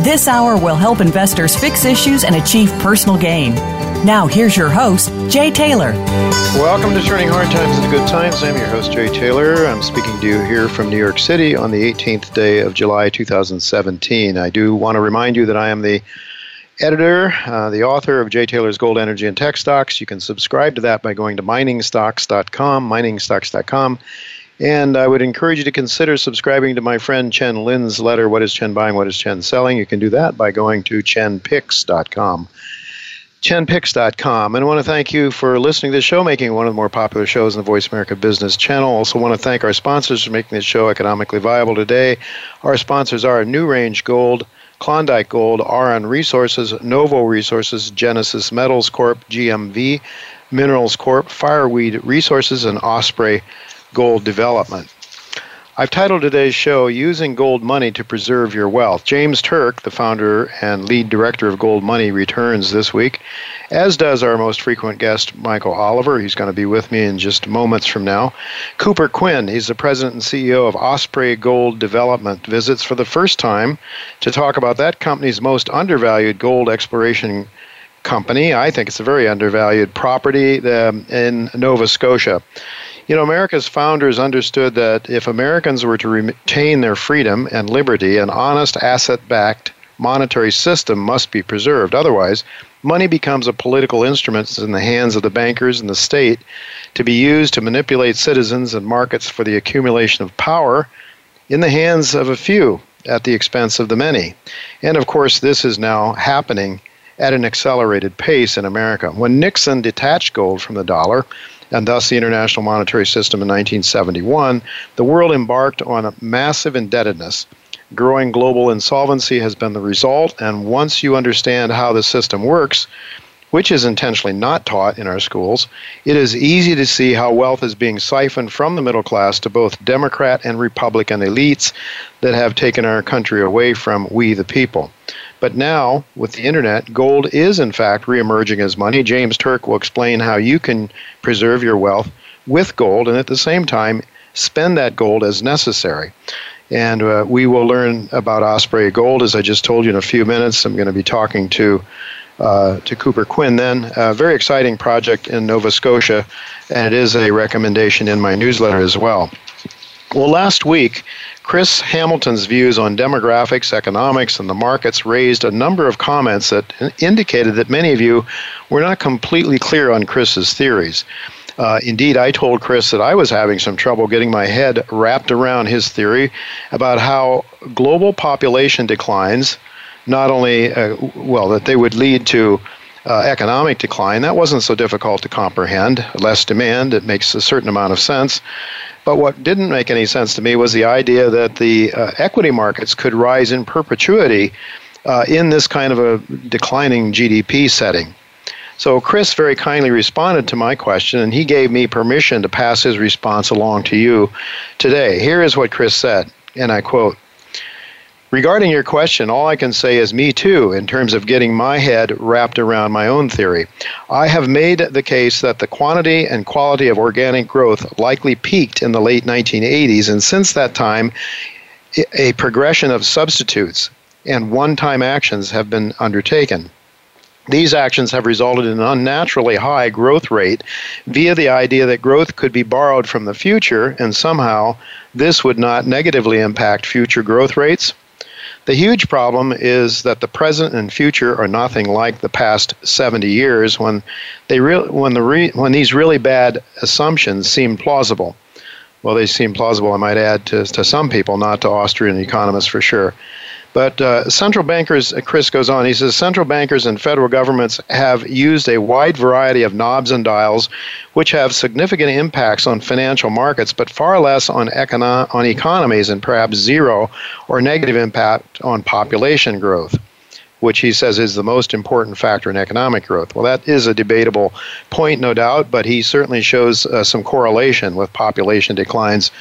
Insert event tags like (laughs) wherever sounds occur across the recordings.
This hour will help investors fix issues and achieve personal gain. Now, here's your host, Jay Taylor. Welcome to Turning Hard Times into Good Times. I'm your host, Jay Taylor. I'm speaking to you here from New York City on the 18th day of July 2017. I do want to remind you that I am the editor, uh, the author of Jay Taylor's Gold, Energy, and Tech Stocks. You can subscribe to that by going to miningstocks.com, miningstocks.com. And I would encourage you to consider subscribing to my friend Chen Lin's letter, What is Chen Buying? What is Chen Selling? You can do that by going to chenpicks.com. Chenpicks.com. And I want to thank you for listening to the show, making one of the more popular shows in the Voice America Business Channel. Also, want to thank our sponsors for making this show economically viable today. Our sponsors are New Range Gold, Klondike Gold, Auryn Resources, Novo Resources, Genesis Metals Corp, GMV, Minerals Corp, Fireweed Resources, and Osprey gold development. I've titled today's show Using Gold Money to Preserve Your Wealth. James Turk, the founder and lead director of Gold Money, returns this week, as does our most frequent guest, Michael Oliver. He's going to be with me in just moments from now. Cooper Quinn, he's the president and CEO of Osprey Gold Development, visits for the first time to talk about that company's most undervalued gold exploration company. I think it's a very undervalued property um, in Nova Scotia. You know, America's founders understood that if Americans were to retain their freedom and liberty, an honest asset backed monetary system must be preserved. Otherwise, money becomes a political instrument in the hands of the bankers and the state to be used to manipulate citizens and markets for the accumulation of power in the hands of a few at the expense of the many. And of course, this is now happening at an accelerated pace in America. When Nixon detached gold from the dollar, and thus the international monetary system in 1971, the world embarked on a massive indebtedness. Growing global insolvency has been the result, and once you understand how the system works, which is intentionally not taught in our schools, it is easy to see how wealth is being siphoned from the middle class to both Democrat and Republican elites that have taken our country away from we the people. But now, with the internet, gold is in fact reemerging as money. James Turk will explain how you can preserve your wealth with gold and at the same time spend that gold as necessary. And uh, we will learn about Osprey Gold, as I just told you in a few minutes. I'm going to be talking to uh, to Cooper Quinn then. A very exciting project in Nova Scotia, and it is a recommendation in my newsletter as well. Well, last week, Chris Hamilton's views on demographics, economics, and the markets raised a number of comments that indicated that many of you were not completely clear on Chris's theories. Uh, indeed, I told Chris that I was having some trouble getting my head wrapped around his theory about how global population declines not only, uh, well, that they would lead to uh, economic decline. That wasn't so difficult to comprehend. Less demand, it makes a certain amount of sense. But what didn't make any sense to me was the idea that the uh, equity markets could rise in perpetuity uh, in this kind of a declining GDP setting. So Chris very kindly responded to my question, and he gave me permission to pass his response along to you today. Here is what Chris said, and I quote Regarding your question, all I can say is me too, in terms of getting my head wrapped around my own theory. I have made the case that the quantity and quality of organic growth likely peaked in the late 1980s, and since that time, a progression of substitutes and one time actions have been undertaken. These actions have resulted in an unnaturally high growth rate via the idea that growth could be borrowed from the future, and somehow this would not negatively impact future growth rates The huge problem is that the present and future are nothing like the past 70 years when they re- when the re- when these really bad assumptions seem plausible. Well, they seem plausible, I might add, to, to some people, not to Austrian economists for sure. But uh, central bankers, uh, Chris goes on, he says central bankers and federal governments have used a wide variety of knobs and dials which have significant impacts on financial markets, but far less on, econo- on economies and perhaps zero or negative impact on population growth. Which he says is the most important factor in economic growth. Well, that is a debatable point, no doubt, but he certainly shows uh, some correlation with population declines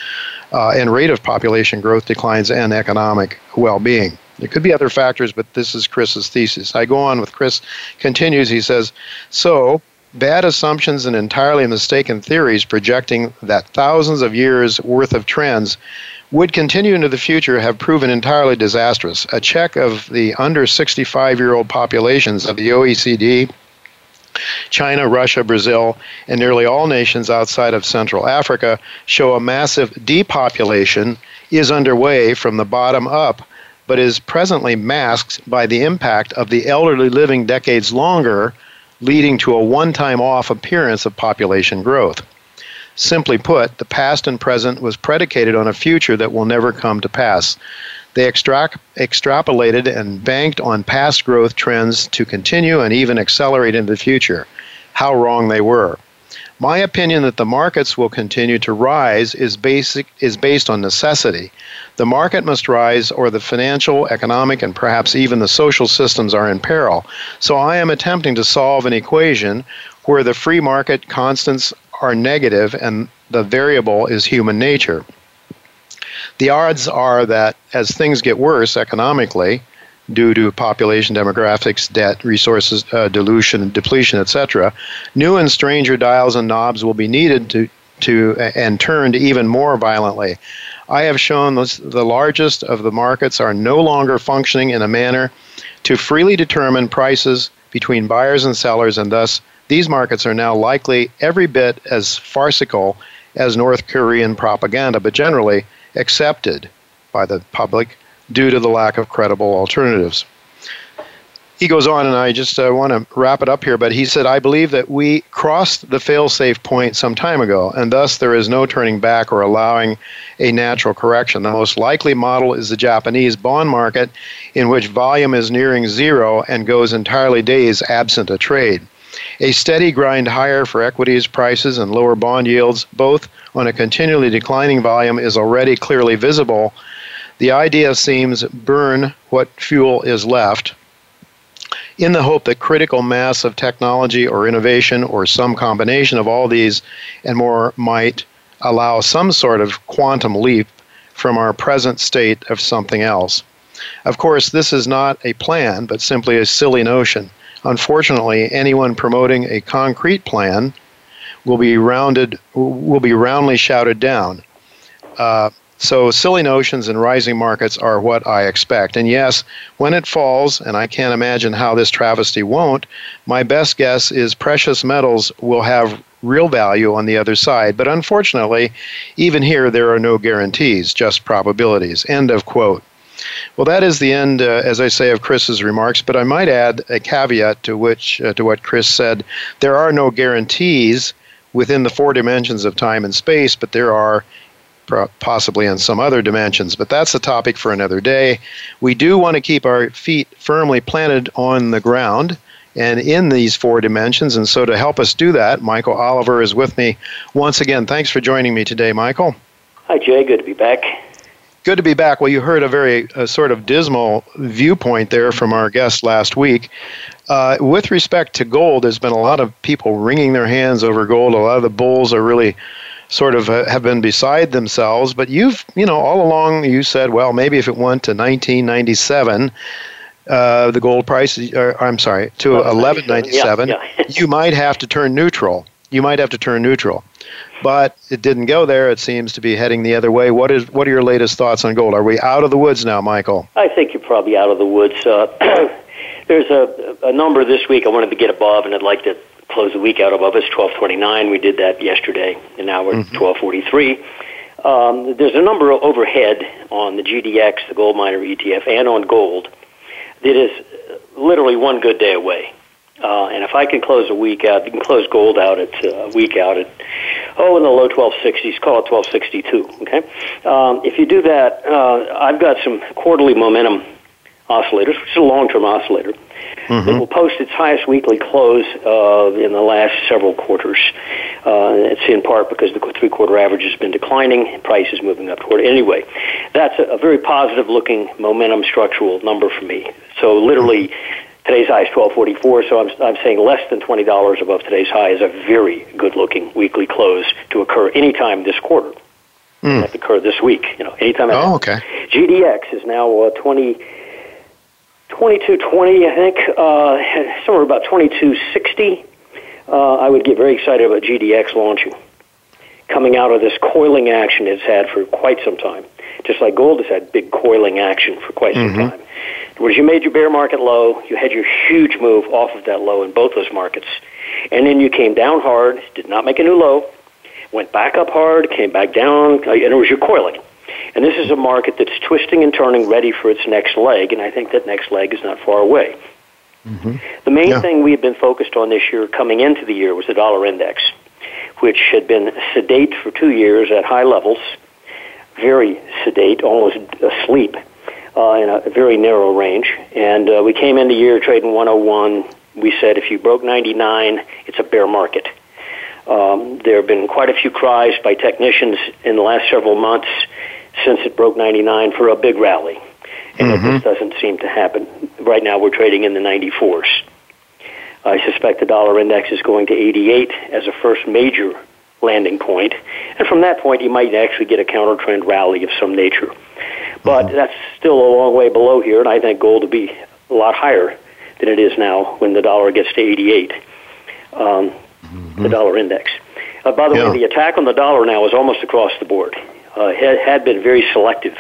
uh, and rate of population growth declines and economic well being. There could be other factors, but this is Chris's thesis. I go on with Chris, continues, he says, So, bad assumptions and entirely mistaken theories projecting that thousands of years worth of trends would continue into the future have proven entirely disastrous. A check of the under 65 year old populations of the OECD, China, Russia, Brazil, and nearly all nations outside of Central Africa show a massive depopulation is underway from the bottom up but is presently masked by the impact of the elderly living decades longer, leading to a one time off appearance of population growth. Simply put, the past and present was predicated on a future that will never come to pass. They extract, extrapolated and banked on past growth trends to continue and even accelerate in the future. How wrong they were. My opinion that the markets will continue to rise is basic is based on necessity. The market must rise or the financial, economic and perhaps even the social systems are in peril. So I am attempting to solve an equation where the free market constants are negative and the variable is human nature. The odds are that as things get worse economically, due to population demographics, debt, resources uh, dilution, depletion, etc., new and stranger dials and knobs will be needed to, to and turned even more violently. I have shown this, the largest of the markets are no longer functioning in a manner to freely determine prices between buyers and sellers, and thus these markets are now likely every bit as farcical as North Korean propaganda, but generally accepted by the public due to the lack of credible alternatives. He goes on, and I just uh, want to wrap it up here, but he said, I believe that we crossed the fail-safe point some time ago, and thus there is no turning back or allowing a natural correction. The most likely model is the Japanese bond market, in which volume is nearing zero and goes entirely days absent a trade. A steady grind higher for equities prices and lower bond yields, both on a continually declining volume, is already clearly visible the idea seems burn what fuel is left in the hope that critical mass of technology or innovation or some combination of all these and more might allow some sort of quantum leap from our present state of something else. Of course, this is not a plan, but simply a silly notion. Unfortunately, anyone promoting a concrete plan will be rounded will be roundly shouted down. Uh, so, silly notions and rising markets are what I expect. And yes, when it falls, and I can't imagine how this travesty won't, my best guess is precious metals will have real value on the other side. But unfortunately, even here, there are no guarantees, just probabilities. End of quote. Well, that is the end, uh, as I say, of Chris's remarks. But I might add a caveat to which uh, to what Chris said. There are no guarantees within the four dimensions of time and space, but there are possibly in some other dimensions, but that's a topic for another day. We do want to keep our feet firmly planted on the ground and in these four dimensions. And so, to help us do that, Michael Oliver is with me once again. Thanks for joining me today, Michael. Hi, Jay. Good to be back. Good to be back. Well, you heard a very sort of dismal viewpoint there from our guest last week. Uh, with respect to gold, there's been a lot of people wringing their hands over gold. A lot of the bulls are really sort of uh, have been beside themselves. But you've, you know, all along you said, well, maybe if it went to 1997, uh, the gold price, uh, I'm sorry, to 1197, yeah, yeah. (laughs) you might have to turn neutral. You might have to turn neutral. But it didn't go there. It seems to be heading the other way. What is what are your latest thoughts on gold? Are we out of the woods now, Michael? I think you're probably out of the woods. Uh, (clears throat) there's a, a number this week I wanted to get above, and I'd like to close the week out above us, 1229. We did that yesterday, and now we're mm-hmm. 1243. Um, there's a number overhead on the GDX, the gold miner ETF, and on gold that is literally one good day away. Uh, and if I can close a week out, you can close gold out at uh, a week out at oh in the low 1260s, call it 1262. Okay, um, if you do that, uh, I've got some quarterly momentum oscillators, which is a long-term oscillator. Mm-hmm. It will post its highest weekly close uh, in the last several quarters. Uh, it's in part because the three-quarter average has been declining, and price is moving up toward it. Anyway, that's a, a very positive-looking momentum structural number for me. So literally. Today's high is 1244, so I'm, I'm saying less than $20 above today's high is a very good looking weekly close to occur anytime this quarter. Mm. That occur this week, you know, anytime. Oh, okay. GDX is now uh, 20, 2220, I think, uh, (laughs) somewhere about 2260. Uh, I would get very excited about GDX launching, coming out of this coiling action it's had for quite some time. Just like gold has had big coiling action for quite some mm-hmm. time. Whereas you made your bear market low, you had your huge move off of that low in both those markets, and then you came down hard, did not make a new low, went back up hard, came back down, uh, and it was your coiling. And this is a market that's twisting and turning, ready for its next leg, and I think that next leg is not far away. Mm-hmm. The main yeah. thing we had been focused on this year coming into the year was the dollar index, which had been sedate for two years at high levels, very sedate, almost asleep uh, in a very narrow range. And uh, we came into year trading 101. We said if you broke 99, it's a bear market. Um, there have been quite a few cries by technicians in the last several months since it broke 99 for a big rally. And mm-hmm. it just doesn't seem to happen. Right now we're trading in the 94s. I suspect the dollar index is going to 88 as a first major landing point, and from that point you might actually get a counter trend rally of some nature. But mm-hmm. that's still a long way below here, and I think gold will be a lot higher than it is now when the dollar gets to 88, um, mm-hmm. the dollar index. Uh, by the yeah. way, the attack on the dollar now is almost across the board. Uh, had, had been very selective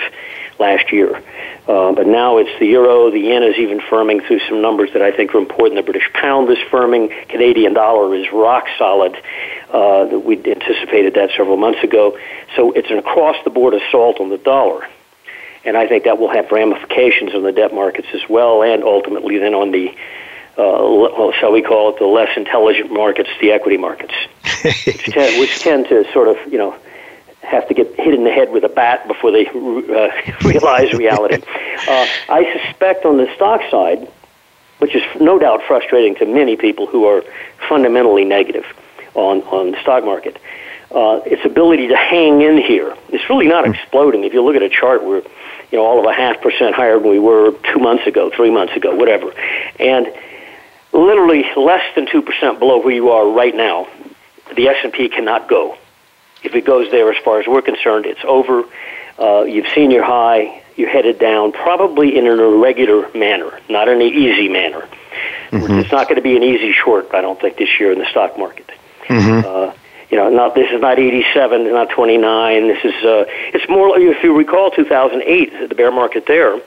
last year. Uh, but now it's the euro, the yen is even firming through some numbers that I think are important. The British pound is firming, Canadian dollar is rock solid. Uh, we anticipated that several months ago. So it's an across the board assault on the dollar and I think that will have ramifications on the debt markets as well, and ultimately then on the, uh, shall we call it, the less intelligent markets, the equity markets, which, (laughs) tend, which tend to sort of, you know, have to get hit in the head with a bat before they uh, (laughs) realize reality. (laughs) Uh, I suspect on the stock side, which is no doubt frustrating to many people who are fundamentally negative on, on the stock market, uh, its ability to hang in here. It's really not hmm. exploding. If you look at a chart we're you know, all of a half percent higher than we were two months ago, three months ago, whatever. And literally less than 2% below where you are right now, the S&P cannot go. If it goes there, as far as we're concerned, it's over. Uh, you've seen your high. You're headed down, probably in an irregular manner, not in an easy manner. Mm-hmm. It's not going to be an easy short, I don't think, this year in the stock market. Mm-hmm. Uh, you know, not this is not 87, not 29. This is uh, it's more. If you recall, 2008, the bear market there,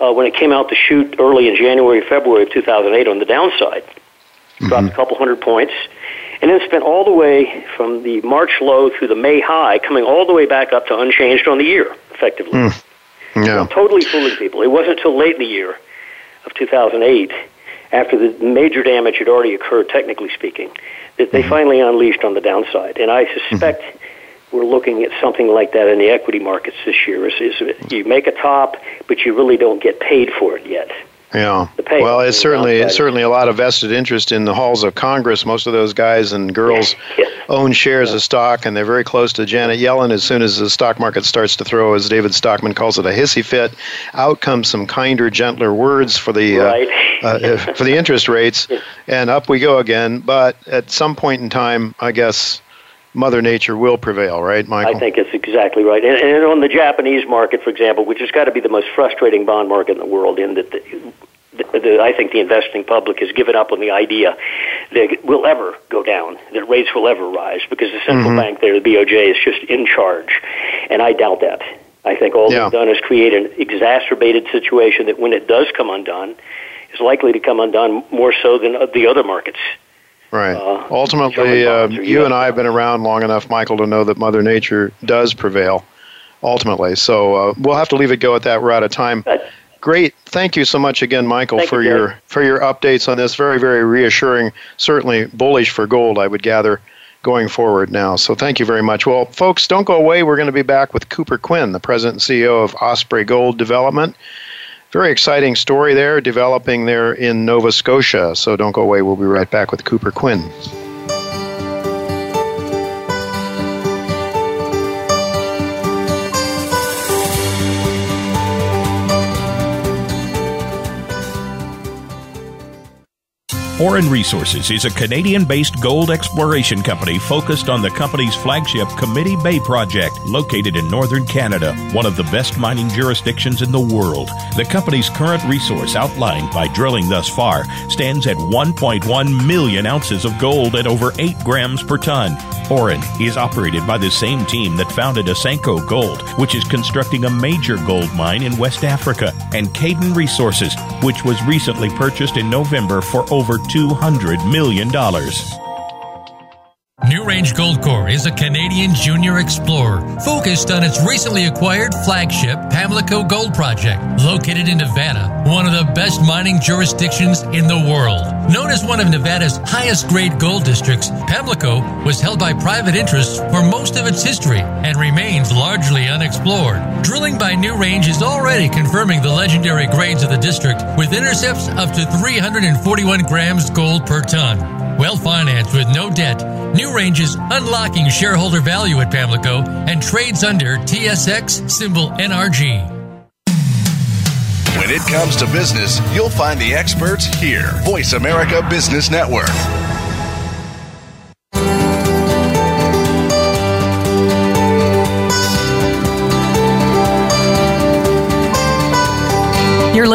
uh, when it came out to shoot early in January, February of 2008 on the downside, mm-hmm. dropped a couple hundred points, and then spent all the way from the March low through the May high, coming all the way back up to unchanged on the year, effectively. Mm. Yeah. Know, totally fooling people. It wasn't until late in the year of 2008 after the major damage had already occurred, technically speaking, that they mm-hmm. finally unleashed on the downside. And I suspect mm-hmm. we're looking at something like that in the equity markets this year. Is, is you make a top, but you really don't get paid for it yet. Yeah. Well, it's certainly it's certainly a lot of vested interest in the halls of Congress. Most of those guys and girls yes. own shares yeah. of stock, and they're very close to Janet Yellen. As soon as the stock market starts to throw, as David Stockman calls it, a hissy fit, out comes some kinder, gentler words for the uh, right. (laughs) (laughs) uh, for the interest rates, and up we go again. But at some point in time, I guess. Mother Nature will prevail, right, Michael? I think it's exactly right. And, and on the Japanese market, for example, which has got to be the most frustrating bond market in the world, in that the, the, the, I think the investing public has given up on the idea that it will ever go down, that rates will ever rise, because the central mm-hmm. bank there, the BOJ, is just in charge. And I doubt that. I think all yeah. they've done is create an exacerbated situation that when it does come undone, likely to come undone more so than the other markets Right. Uh, Ultimately, uh, you and I have been around long enough, Michael, to know that Mother Nature does prevail. Ultimately, so uh, we'll have to leave it go at that. We're out of time. Great. Thank you so much again, Michael, Thank for you, your for your updates on this. Very, very reassuring. Certainly bullish for gold, I would gather, going forward now. So thank you very much. Well, folks, don't go away. We're going to be back with Cooper Quinn, the president and CEO of Osprey Gold Development. Very exciting story there, developing there in Nova Scotia. So don't go away. We'll be right back with Cooper Quinn. Auryn Resources is a Canadian based gold exploration company focused on the company's flagship Committee Bay project, located in northern Canada, one of the best mining jurisdictions in the world. The company's current resource outlined by drilling thus far stands at 1.1 million ounces of gold at over 8 grams per ton. Auryn is operated by the same team that founded Asanko Gold, which is constructing a major gold mine in West Africa, and Cayden Resources, which was recently purchased in November for over $200 million. NewRange Goldcorp is a Canadian junior explorer focused on its recently acquired flagship Pamlico Gold Project, located in Nevada, one of the best mining jurisdictions in the world. Known as one of Nevada's highest grade gold districts, Pamlico was held by private interests for most of its history and remains largely unexplored. Drilling by New Range is already confirming the legendary grades of the district with intercepts up to 341 grams gold per ton. Well financed with no debt, NewRange is unlocking shareholder value at Pamlico and trades under TSX symbol NRG. When it comes to business, you'll find the experts here. Voice America Business Network.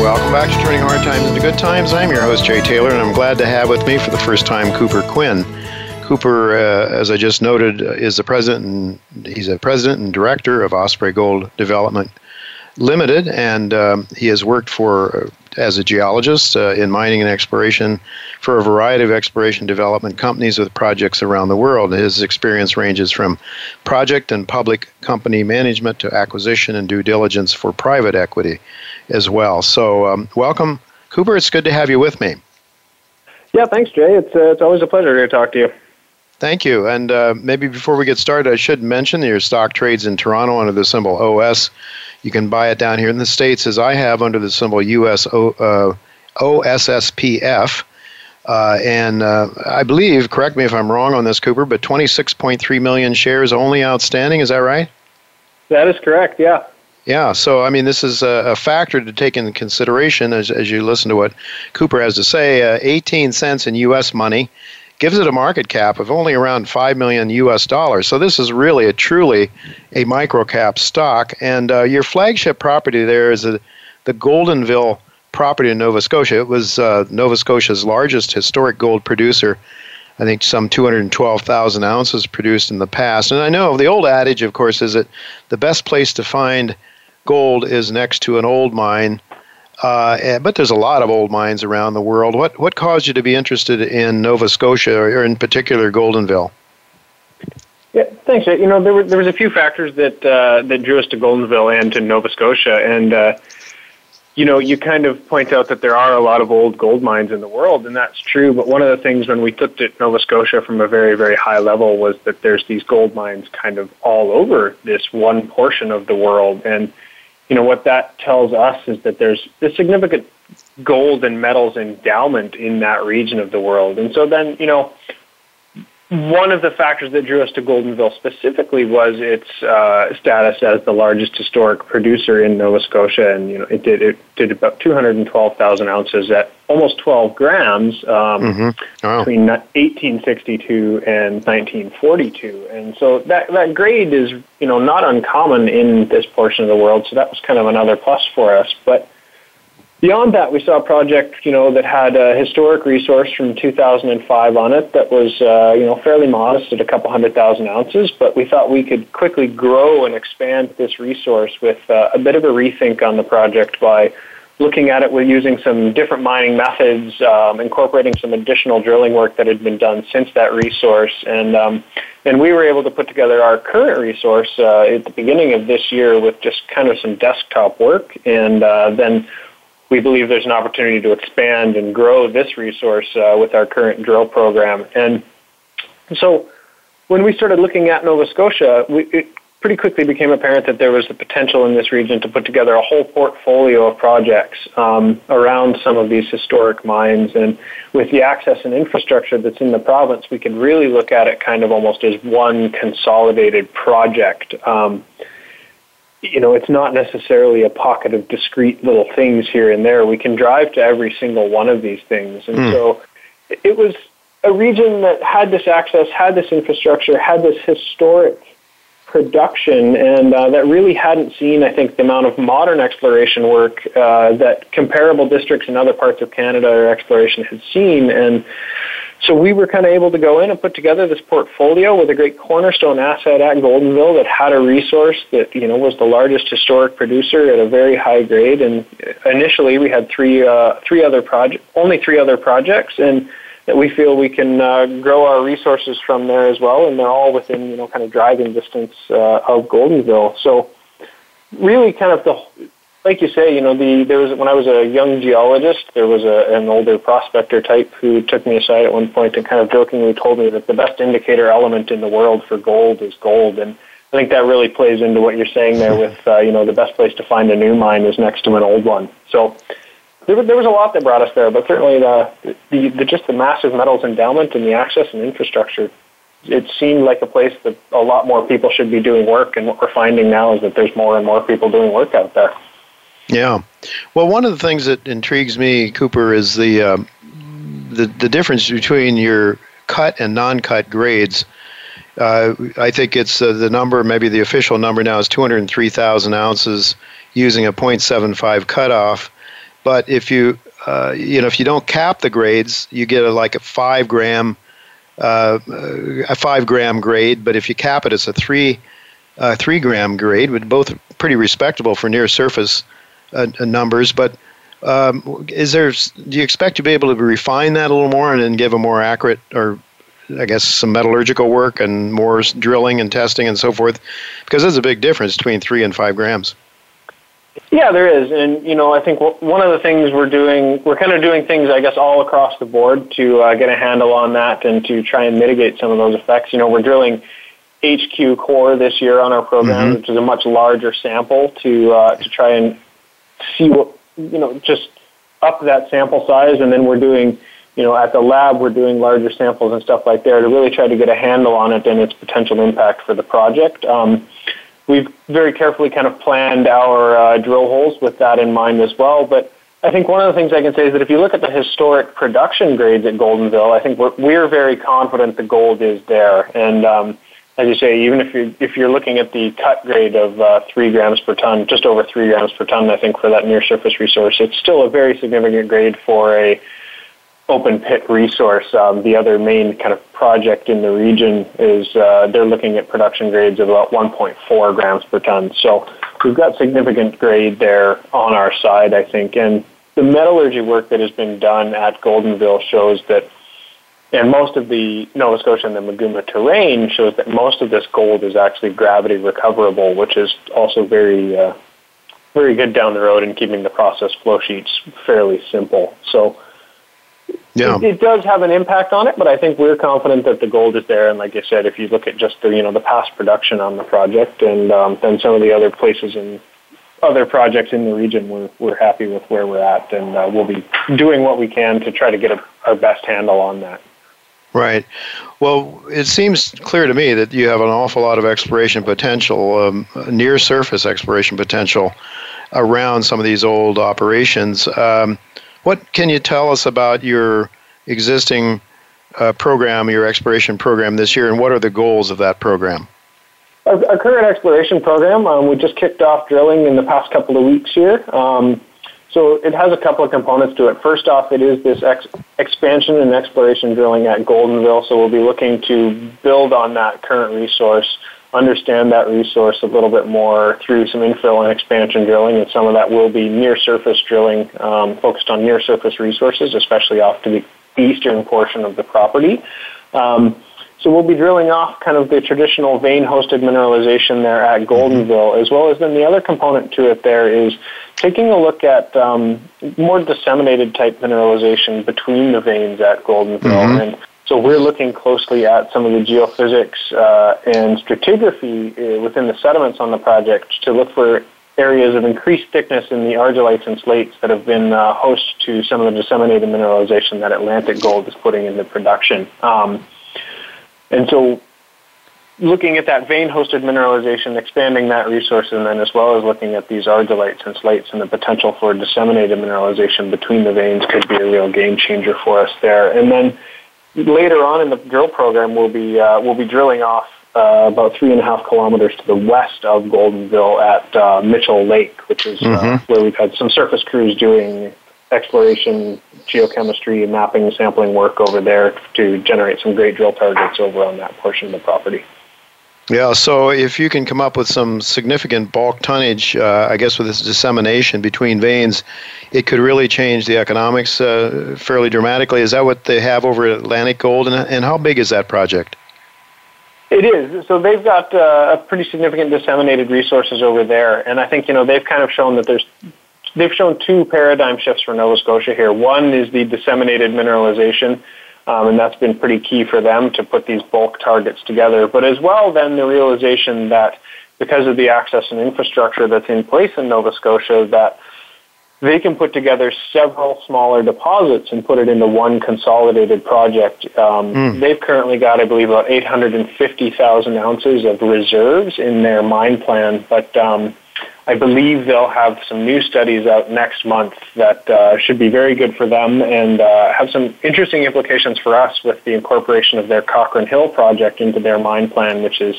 Welcome back to Turning Hard Times into Good Times. I'm your host, Jay Taylor, and I'm glad to have with me for the first time Cooper Quinn. Cooper, uh, as I just noted, is the president and he's a president and director of Osprey Gold Development Limited, and um, he has worked for uh, as a geologist uh, in mining and exploration for a variety of exploration development companies with projects around the world. His experience ranges from project and public company management to acquisition and due diligence for private equity as well. So, um, welcome, Cooper. It's good to have you with me. Yeah, thanks, Jay. It's uh, it's always a pleasure to talk to you. Thank you. And uh, maybe before we get started, I should mention that your stock trades in Toronto under the symbol OS. You can buy it down here in the States as I have under the symbol USO, uh, OSSPF. Uh, and uh, I believe, correct me if I'm wrong on this, Cooper, but 26.3 million shares only outstanding. Is that right? That is correct, yeah. Yeah, so I mean, this is a, factor to take into consideration as, as you listen to what Cooper has to say. Uh, 18 cents in U.S. money gives it a market cap of only around 5 million US dollars. So this is really a truly a micro cap stock. And uh, your flagship property there is a, the Goldenville property in Nova Scotia. It was uh, Nova Scotia's largest historic gold producer. I think some 212,000 ounces produced in the past. And I know the old adage, of course, is that the best place to find gold is next to an old mine uh, eh, but there's a lot of old mines around the world. What what caused you to be interested in Nova Scotia, or in particular Goldenville? Yeah, thanks. You know, there were there was a few factors that uh, that drew us to Goldenville and to Nova Scotia, and uh, you know, you kind of point out that there are a lot of old gold mines in the world, and that's true. But one of the things when we looked at Nova Scotia from a very very high level was that there's these gold mines kind of all over this one portion of the world, and you know, what that tells us is that there's a significant gold and metals endowment in that region of the world. And so then, you know, one of the factors that drew us to Goldenville specifically was its uh, status as the largest historic producer in Nova Scotia, and you know it did it did about 212,000 ounces at almost 12 grams um, mm-hmm. oh. between 1862 and 1942, and so that that grade is you know not uncommon in this portion of the world. So that was kind of another plus for us, but Beyond that, we saw a project, you know, that had a historic resource from 2005 on it that was, uh, you know, fairly modest at a couple hundred thousand ounces. But we thought we could quickly grow and expand this resource with uh, a bit of a rethink on the project by looking at it with using some different mining methods, um, incorporating some additional drilling work that had been done since that resource, and um, and we were able to put together our current resource uh, at the beginning of this year with just kind of some desktop work, and uh, then we believe there's an opportunity to expand and grow this resource uh, with our current drill program. And so when we started looking at Nova Scotia, we, it pretty quickly became apparent that there was the potential in this region to put together a whole portfolio of projects um, around some of these historic mines. And with the access and infrastructure that's in the province, we could really look at it kind of almost as one consolidated project. Um, you know, it's not necessarily a pocket of discrete little things here and there. We can drive to every single one of these things. And mm. so it was a region that had this access, had this infrastructure, had this historic production, and uh, that really hadn't seen, I think, the amount of modern exploration work uh, that comparable districts in other parts of Canada or exploration had seen. And so we were kind of able to go in and put together this portfolio with a great cornerstone asset at Goldenville that had a resource that you know was the largest historic producer at a very high grade. And initially, we had three uh, three other project, only three other projects, and that we feel we can uh, grow our resources from there as well. And they're all within you know kind of driving distance uh, of Goldenville. So really, kind of the like you say, you know, the there was when I was a young geologist, there was a, an older prospector type who took me aside at one point and kind of jokingly told me that the best indicator element in the world for gold is gold, and I think that really plays into what you're saying there. (laughs) With uh, you know, the best place to find a new mine is next to an old one. So there was, there was a lot that brought us there, but certainly the, the, the just the massive metals endowment and the access and infrastructure. It seemed like a place that a lot more people should be doing work, and what we're finding now is that there's more and more people doing work out there. Yeah. Well, one of the things that intrigues me, Cooper, is the uh, the the difference between your cut and non-cut grades. Uh, I think it's uh, the number, maybe the official number now is 203,000 ounces using a 0.75 cutoff. But if you uh, you know if you don't cap the grades, you get a, like a five gram uh, a five gram grade. But if you cap it, it's a three uh, three gram grade, with both pretty respectable for near surface uh, uh, numbers, but um, is there? Do you expect to be able to refine that a little more and then give a more accurate, or I guess some metallurgical work and more drilling and testing and so forth? Because there's a big difference between three and five grams. Yeah, there is, and you know, I think one of the things we're doing, we're kind of doing things, I guess, all across the board to uh, get a handle on that and to try and mitigate some of those effects. You know, we're drilling HQ core this year on our program, mm-hmm. which is a much larger sample to uh, to try and see what you know just up that sample size, and then we're doing you know at the lab we're doing larger samples and stuff like there to really try to get a handle on it and its potential impact for the project. Um, we've very carefully kind of planned our uh, drill holes with that in mind as well, but. I think one of the things I can say is that if you look at the historic production grades at Goldenville, I think we're, we're very confident the gold is there. And um, as you say, even if you're if you're looking at the cut grade of uh, three grams per ton, just over three grams per ton, I think for that near surface resource, it's still a very significant grade for a open pit resource. Um, the other main kind of project in the region is uh, they're looking at production grades of about 1.4 grams per ton. So we've got significant grade there on our side, I think, and the metallurgy work that has been done at Goldenville shows that and most of the Nova Scotia and the Meguma terrane shows that most of this gold is actually gravity recoverable, which is also very, uh, very good down the road in keeping the process flow sheets fairly simple. So yeah. it, it, does have an impact on it, but I think we're confident that the gold is there. And like I said, if you look at just the you know the past production on the project and um, then some of the other places in other projects in the region, we're we're happy with where we're at, and uh, we'll be doing what we can to try to get a, our best handle on that. Right. Well, it seems clear to me that you have an awful lot of exploration potential, um, near surface exploration potential around some of these old operations. Um, what can you tell us about your existing uh, program, your exploration program this year, and what are the goals of that program? Our, our current exploration program, um, we just kicked off drilling in the past couple of weeks here. Um, so it has a couple of components to it. First off, it is this ex- expansion and exploration drilling at Goldenville. So we'll be looking to build on that current resource, understand that resource a little bit more through some infill and expansion drilling, and some of that will be near surface drilling um, focused on near surface resources, especially off to the eastern portion of the property. Um, so we'll be drilling off kind of the traditional vein-hosted mineralization there at Goldenville, as well as then the other component to it there is taking a look at um, more disseminated type mineralization between the veins at Goldenville. Mm-hmm. And so we're looking closely at some of the geophysics uh, and stratigraphy uh, within the sediments on the project to look for areas of increased thickness in the argillites and slates that have been uh, host to some of the disseminated mineralization that Atlantic Gold is putting into production. Um, and so looking at that vein-hosted mineralization, expanding that resource, and then as well as looking at these argillites and slates and the potential for disseminated mineralization between the veins could be a real game changer for us there. And then later on in the drill program, we'll be uh, we'll be drilling off uh, about three and a half kilometers to the west of Goldenville at uh, Mitchell Lake, which is uh, mm-hmm. where we've had some surface crews doing exploration, geochemistry, mapping, sampling work over there to generate some great drill targets over on that portion of the property. Yeah, so if you can come up with some significant bulk tonnage, uh, I guess with this dissemination between veins, it could really change the economics uh, fairly dramatically. Is that what they have over at Atlantic Gold, and, and how big is that project? It is. So they've got uh, a pretty significant disseminated resources over there, and I think you know they've kind of shown that there's they've shown two paradigm shifts for Nova Scotia here. One is the disseminated mineralization, um, and that's been pretty key for them to put these bulk targets together. But as well, then the realization that because of the access and infrastructure that's in place in Nova Scotia, that they can put together several smaller deposits and put it into one consolidated project. Um, mm. They've currently got, I believe, about 850,000 ounces of reserves in their mine plan, but um, I believe they'll have some new studies out next month that uh, should be very good for them and uh, have some interesting implications for us with the incorporation of their Cochrane Hill project into their mine plan, which is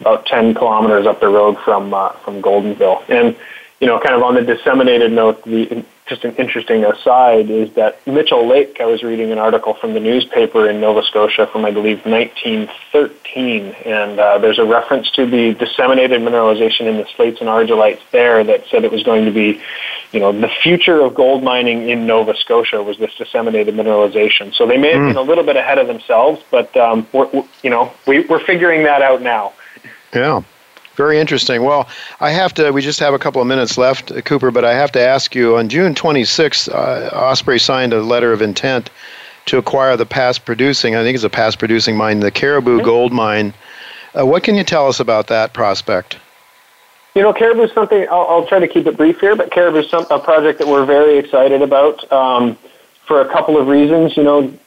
about 10 kilometers up the road from uh, from Goldenville. And you know, kind of on the disseminated note, the just an interesting aside is that Mitchell Lake, I was reading an article from the newspaper in Nova Scotia from, I believe, 1913, and uh, there's a reference to the disseminated mineralization in the slates and argillites there that said it was going to be, you know, the future of gold mining in Nova Scotia was this disseminated mineralization. So they may have mm. been a little bit ahead of themselves, but, um, we're, you know, we, we're figuring that out now. Yeah. Very interesting. Well, I have to, we just have a couple of minutes left, Cooper, but I have to ask you on June 26th, uh, Osprey signed a letter of intent to acquire the past producing, I think it's a past producing mine, the Caribou mm-hmm. Gold Mine. Uh, what can you tell us about that prospect? You know, Caribou is something, I'll, I'll, try to keep it brief here, but Caribou is some, a project that we're very excited about um, for a couple of reasons. You know,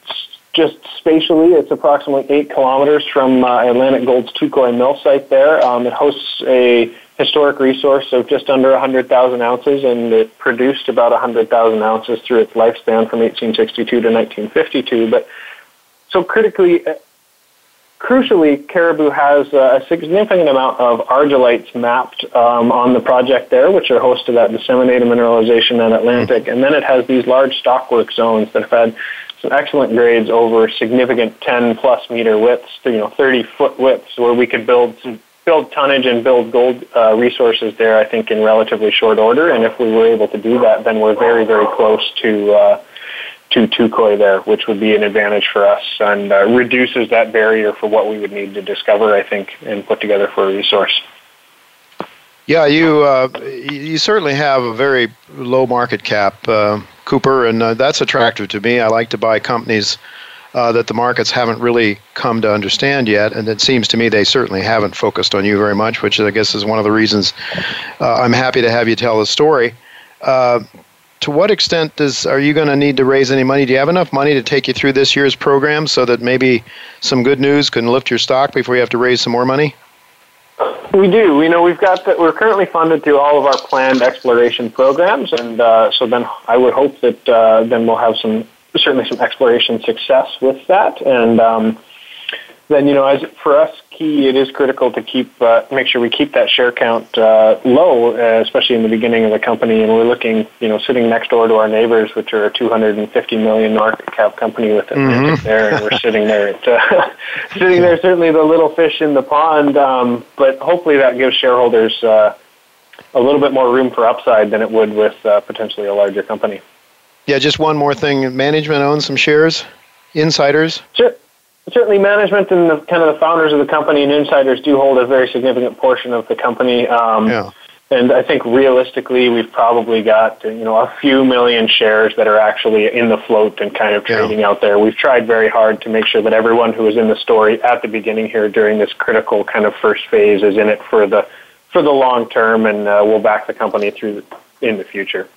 just spatially, it's approximately eight kilometers from uh, Atlantic Gold's Touquoy mill site there. Um, it hosts a historic resource of just under 100,000 ounces, and it produced about 100,000 ounces through its lifespan from 1862 to 1952. But so critically, uh, crucially, Caribou has a significant amount of argillites mapped um, on the project there, which are host to that disseminated mineralization in Atlantic. And then it has these large stockwork zones that have had some excellent grades over significant 10 plus meter widths, you know, 30 foot widths, where we could build build tonnage and build gold uh, resources there. I think in relatively short order, and if we were able to do that, then we're very very close to. Uh, to Touquoy there, which would be an advantage for us and uh, reduces that barrier for what we would need to discover, I think, and put together for a resource. Yeah, you uh, you certainly have a very low market cap. Uh, Cooper, and uh, that's attractive to me. I like to buy companies uh, that the markets haven't really come to understand yet, and it seems to me they certainly haven't focused on you very much, which I guess is one of the reasons uh, I'm happy to have you tell the story. Uh, to what extent does are you going to need to raise any money? Do you have enough money to take you through this year's program so that maybe some good news can lift your stock before you have to raise some more money? We do. We know we've got the, we're currently funded through all of our planned exploration programs, and uh, so then I would hope that uh, then we'll have some certainly some exploration success with that, and um, then you know as for us key it is critical to keep uh, make sure we keep that share count uh, low uh, especially in the beginning of the company. And we're looking you know sitting next door to our neighbors which are a 250 million market cap company with Atlantic mm-hmm. (laughs) there and we're sitting there at, uh, (laughs) sitting there certainly the little fish in the pond um, but hopefully that gives shareholders uh, a little bit more room for upside than it would with uh, potentially a larger company. Yeah just one more thing. Management owns some shares? Insiders? Sure certainly management and the kind of the founders of the company and insiders do hold a very significant portion of the company. Um, yeah. And I think realistically, we've probably got you know a few million shares that are actually in the float and kind of trading yeah. out there. We've tried very hard to make sure that everyone who was in the story at the beginning here during this critical kind of first phase is in it for the for the long term, and uh, we'll back the company through the, in the future.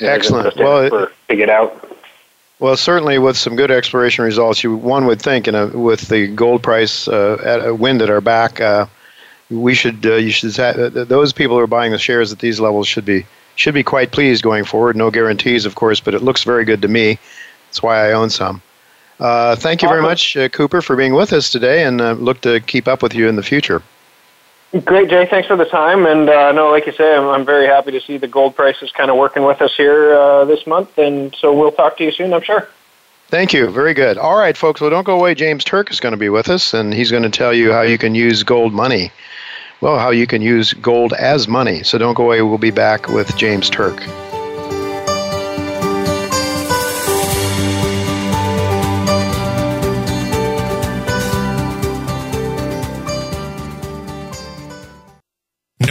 Excellent. Well, for, to get out. Well, certainly with some good exploration results, you one would think, and with the gold price uh, at a wind at our back, uh, we should uh, you should uh, those people who are buying the shares at these levels should be should be quite pleased going forward. No guarantees, of course, but it looks very good to me. That's why I own some. Uh, thank you very much, uh, Cooper, for being with us today, and look to keep up with you in the future. Great, Jay. Thanks for the time. And uh, no, like you say, I'm, I'm very happy to see the gold prices kind of working with us here uh, this month. And so we'll talk to you soon, I'm sure. Thank you. Very good. All right, folks. Well, don't go away. James Turk is going to be with us, and he's going to tell you how you can use gold money. Well, how you can use gold as money. So don't go away. We'll be back with James Turk.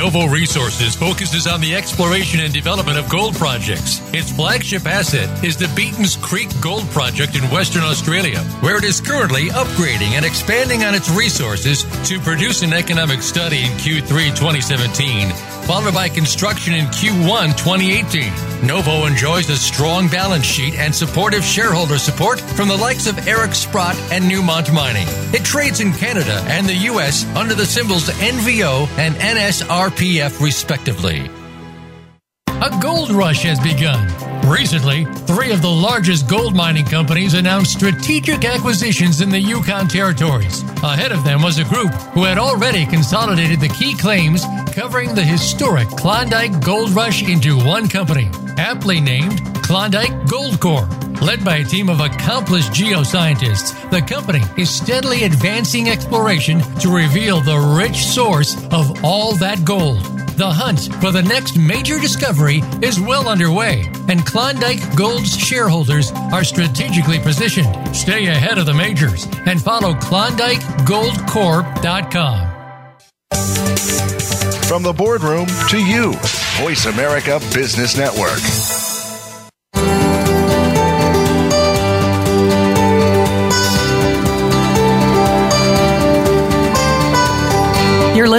Novo Resources focuses on the exploration and development of gold projects. Its flagship asset is the Beaton's Creek Gold Project in Western Australia, where it is currently upgrading and expanding on its resources to produce an economic study in Q3 2017 followed by construction in Q1 2018. Novo enjoys a strong balance sheet and supportive shareholder support from the likes of Eric Sprott and Newmont Mining. It trades in Canada and the U.S. under the symbols NVO and NSRPF, respectively. A gold rush has begun. Recently, three of the largest gold mining companies announced strategic acquisitions in the Yukon territories. Ahead of them was a group who had already consolidated the key claims covering the historic Klondike Gold Rush into one company, aptly named Klondike Gold Corp. Led by a team of accomplished geoscientists, the company is steadily advancing exploration to reveal the rich source of all that gold. The hunt for the next major discovery is well underway, and Klondike Gold's shareholders are strategically positioned. Stay ahead of the majors and follow KlondikeGoldCorp.com. From the boardroom to you, Voice America Business Network.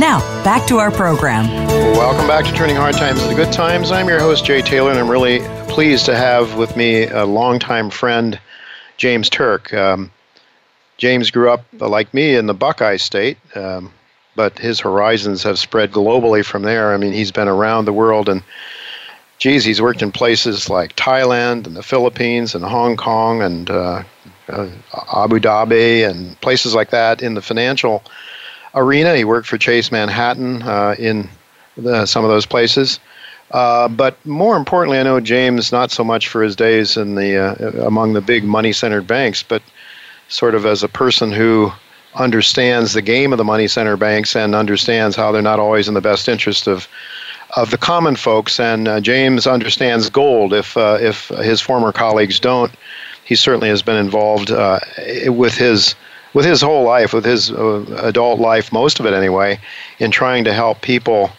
Now, back to our program. Welcome back to Turning Hard Times into Good Times. I'm your host, Jay Taylor, and I'm really pleased to have with me a longtime friend, James Turk. Um, James grew up, uh, like me, in the Buckeye State, um, but his horizons have spread globally from there. I mean, he's been around the world, and geez, he's worked in places like Thailand and the Philippines and Hong Kong and uh, uh, Abu Dhabi and places like that in the financial arena. He worked for Chase Manhattan uh, in the, some of those places. Uh, but more importantly, I know James not so much for his days in the uh, among the big money-centered banks, but sort of as a person who understands the game of the money-centered banks and understands how they're not always in the best interest of of the common folks. And uh, James understands gold if uh, if his former colleagues don't. he certainly has been involved uh, with his with his whole life, with his uh, adult life, most of it anyway, in trying to help people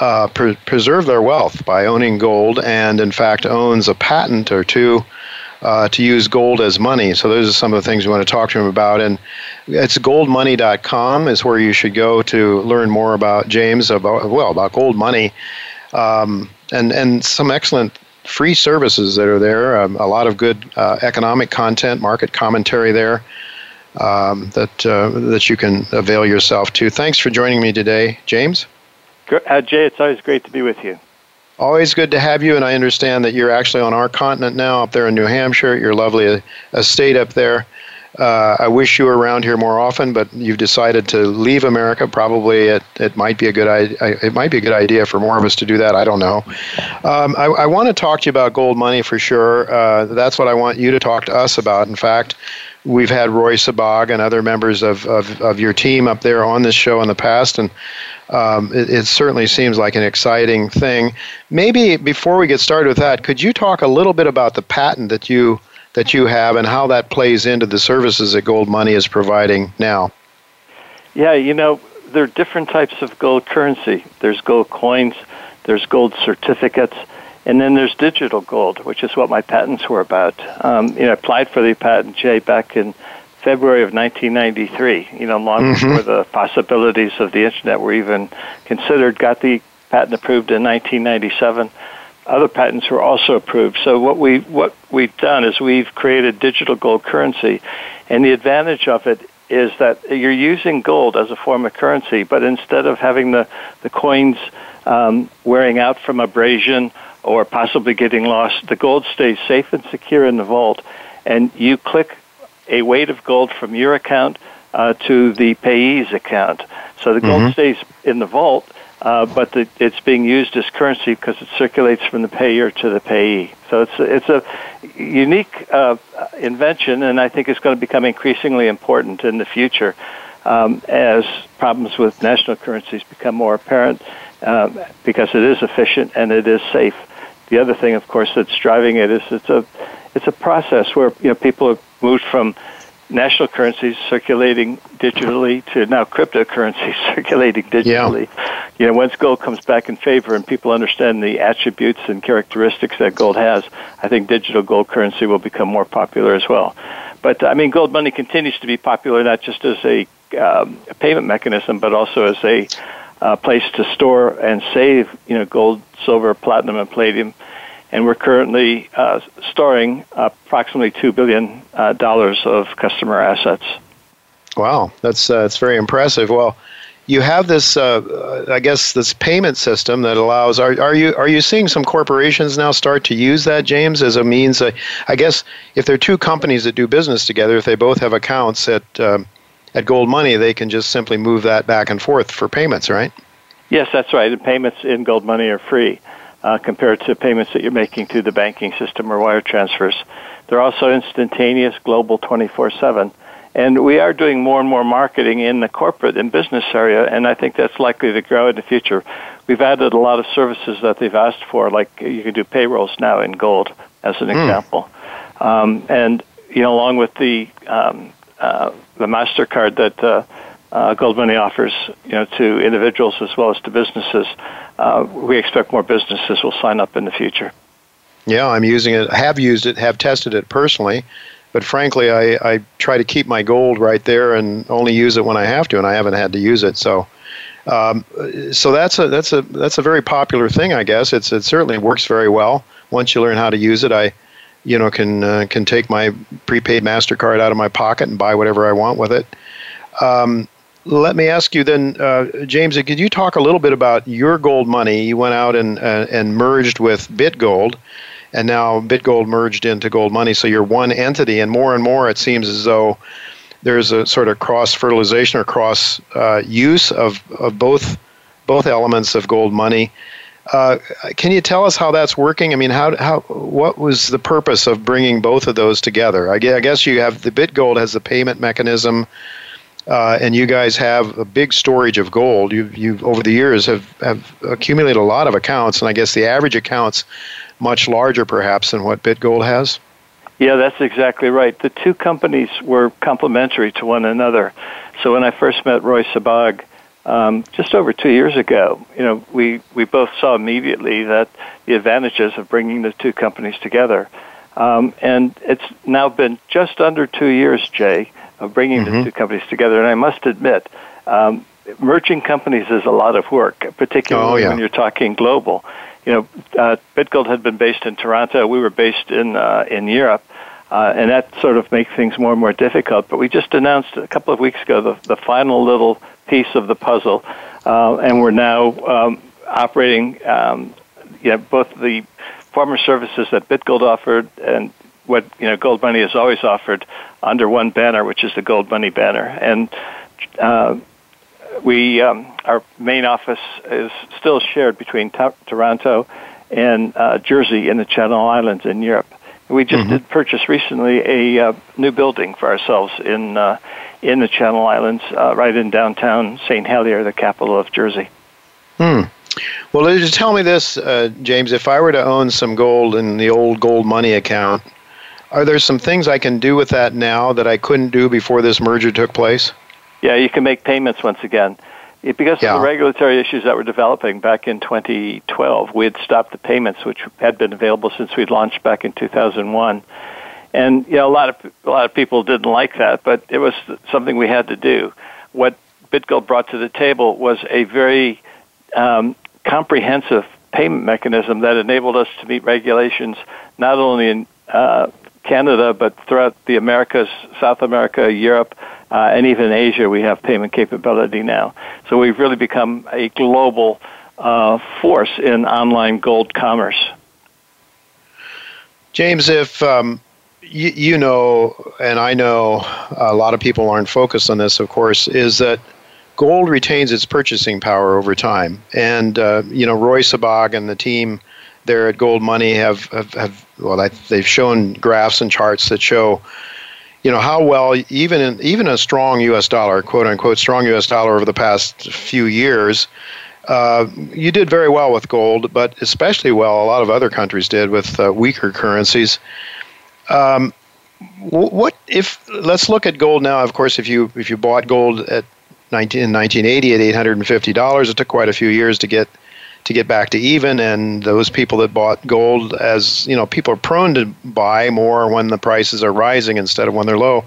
uh, pre- preserve their wealth by owning gold, and in fact owns a patent or two uh, to use gold as money. So those are some of the things we want to talk to him about. And it's goldmoney.com is where you should go to learn more about James about well about gold money, um, and and some excellent free services that are there. Um, a lot of good uh, economic content, market commentary there. Um, that uh, that you can avail yourself to. Thanks for joining me today, James. Uh, Jay, it's always great to be with you. Always good to have you, and I understand that you're actually on our continent now, up there in New Hampshire. Your lovely estate up there. Uh, I wish you were around here more often, but you've decided to leave America. Probably it, it might be a good it might be a good idea for more of us to do that. I don't know. Um, I, I want to talk to you about gold money for sure. Uh, that's what I want you to talk to us about. In fact, we've had Roy Sebag and other members of, of, of your team up there on this show in the past, and um, it, it, certainly seems like an exciting thing. Maybe before we get started with that, could you talk a little bit about the patent that you that you have and how that plays into the services that Gold Money is providing now? Yeah, you know, there are different types of gold currency. There's gold coins, there's gold certificates, and then there's digital gold, which is what my patents were about. Um, you know, I applied for the patent, Jay, back in February of 1993, you know, long mm-hmm. before the possibilities of the internet were even considered, got the patent approved in 1997. Other patents were also approved. So what we what we've done is we've created digital gold currency, and the advantage of it is that you're using gold as a form of currency, but instead of having the the coins um, wearing out from abrasion or possibly getting lost, the gold stays safe and secure in the vault, and you click a weight of gold from your account uh, to the payee's account. So the gold mm-hmm. stays in the vault, uh, but the, it's being used as currency because it circulates from the payer to the payee. So it's a, it's a unique uh, invention, and I think it's going to become increasingly important in the future um, as problems with national currencies become more apparent um, because it is efficient and it is safe. The other thing, of course, that's driving it is it's a it's a process where you know people have moved from national currencies circulating digitally to now cryptocurrencies (laughs) circulating digitally. Yeah. You know, once gold comes back in favor and people understand the attributes and characteristics that gold has, I think digital gold currency will become more popular as well. But I mean, gold money continues to be popular not just as a, um, a payment mechanism, but also as a uh, place to store and save, you know, gold, silver, platinum, and palladium and we're currently uh, storing approximately two billion uh, dollars of customer assets. Wow, that's uh, that's very impressive. Well, you have this, uh, I guess, this payment system that allows. Are, are you are you seeing some corporations now start to use that, James, as a means? I guess if there are two companies that do business together, if they both have accounts at um, at Gold Money, they can just simply move that back and forth for payments, right? Yes, that's right. And payments in Gold Money are free uh, compared to payments that you're making through the banking system or wire transfers. They're also instantaneous, global 24 7. And we are doing more and more marketing in the corporate and business area, and I think that's likely to grow in the future. We've added a lot of services that they've asked for, like you can do payrolls now in gold, as an mm. example. Um, and you know, along with the um, uh, the Mastercard that uh, uh, Gold Money offers, you know, to individuals as well as to businesses, uh, we expect more businesses will sign up in the future. Yeah, I'm using it. Have used it. Have tested it personally, but frankly, I, I try to keep my gold right there and only use it when I have to, and I haven't had to use it. So, um, so that's a that's a that's a very popular thing, I guess. It's it certainly works very well once you learn how to use it. I, you know, can uh, can take my prepaid Mastercard out of my pocket and buy whatever I want with it. Um, let me ask you then, uh, James, could you talk a little bit about your gold money? You went out and, uh, and merged with BitGold, and now BitGold merged into Gold Money, so you're one entity, and more and more it seems as though there's a sort of cross fertilization or cross uh, use of, of both both elements of gold money. Uh, can you tell us how that's working? I mean, how, how what was the purpose of bringing both of those together? I guess you have the BitGold has the payment mechanism uh, and you guys have a big storage of gold. You you over the years have have accumulated a lot of accounts, and I guess the average account's much larger perhaps than what BitGold has. Yeah, that's exactly right. The two companies were complementary to one another. So when I first met Roy Sebag um, just over two years ago, you know, we, we both saw immediately that the advantages of bringing the two companies together. Um, and it's now been just under two years, Jay, of bringing mm-hmm. the two companies together. And I must admit, um, merging companies is a lot of work, particularly oh, yeah. when you're talking global. You know, uh, BitGold had been based in Toronto. We were based in uh, in Europe, uh, and that sort of makes things more and more difficult. But we just announced a couple of weeks ago the, the final little piece of the puzzle, uh, and we're now um, operating um, you know, both the farmer services that BitGold offered and what you know Gold Money has always offered under one banner, which is the Gold Money banner. And uh, we um, our main office is still shared between t- Toronto and uh, Jersey in the Channel Islands in Europe. We just mm-hmm. did purchase recently a uh, new building for ourselves in uh, in the Channel Islands, uh, right in downtown St. Helier, the capital of Jersey. Hmm. Well, just tell me this, uh, James. If I were to own some gold in the old gold money account, are there some things I can do with that now that I couldn't do before this merger took place? Yeah, you can make payments once again. It, because yeah. of the regulatory issues that were developing back in 2012, we had stopped the payments, which had been available since we'd launched back in 2001. And you know, a lot of a lot of people didn't like that, but it was something we had to do. What BitGold brought to the table was a very um, comprehensive payment mechanism that enabled us to meet regulations not only in uh, Canada but throughout the Americas, South America, Europe, uh, and even in Asia, we have payment capability now. So we've really become a global uh, force in online gold commerce. James, if um, you, you know, and I know a lot of people aren't focused on this, of course, is that gold retains its purchasing power over time. And, uh, you know, Roy Sebag and the team there at Gold Money have, have, have well, they've shown graphs and charts that show you know how well even in, even a strong U.S. dollar, quote unquote, strong U.S. dollar over the past few years, uh, you did very well with gold, but especially well a lot of other countries did with uh, weaker currencies. Um, what if let's look at gold now? Of course, if you if you bought gold at 19, in 1980 at 850 dollars, it took quite a few years to get to get back to even and those people that bought gold as you know people are prone to buy more when the prices are rising instead of when they're low.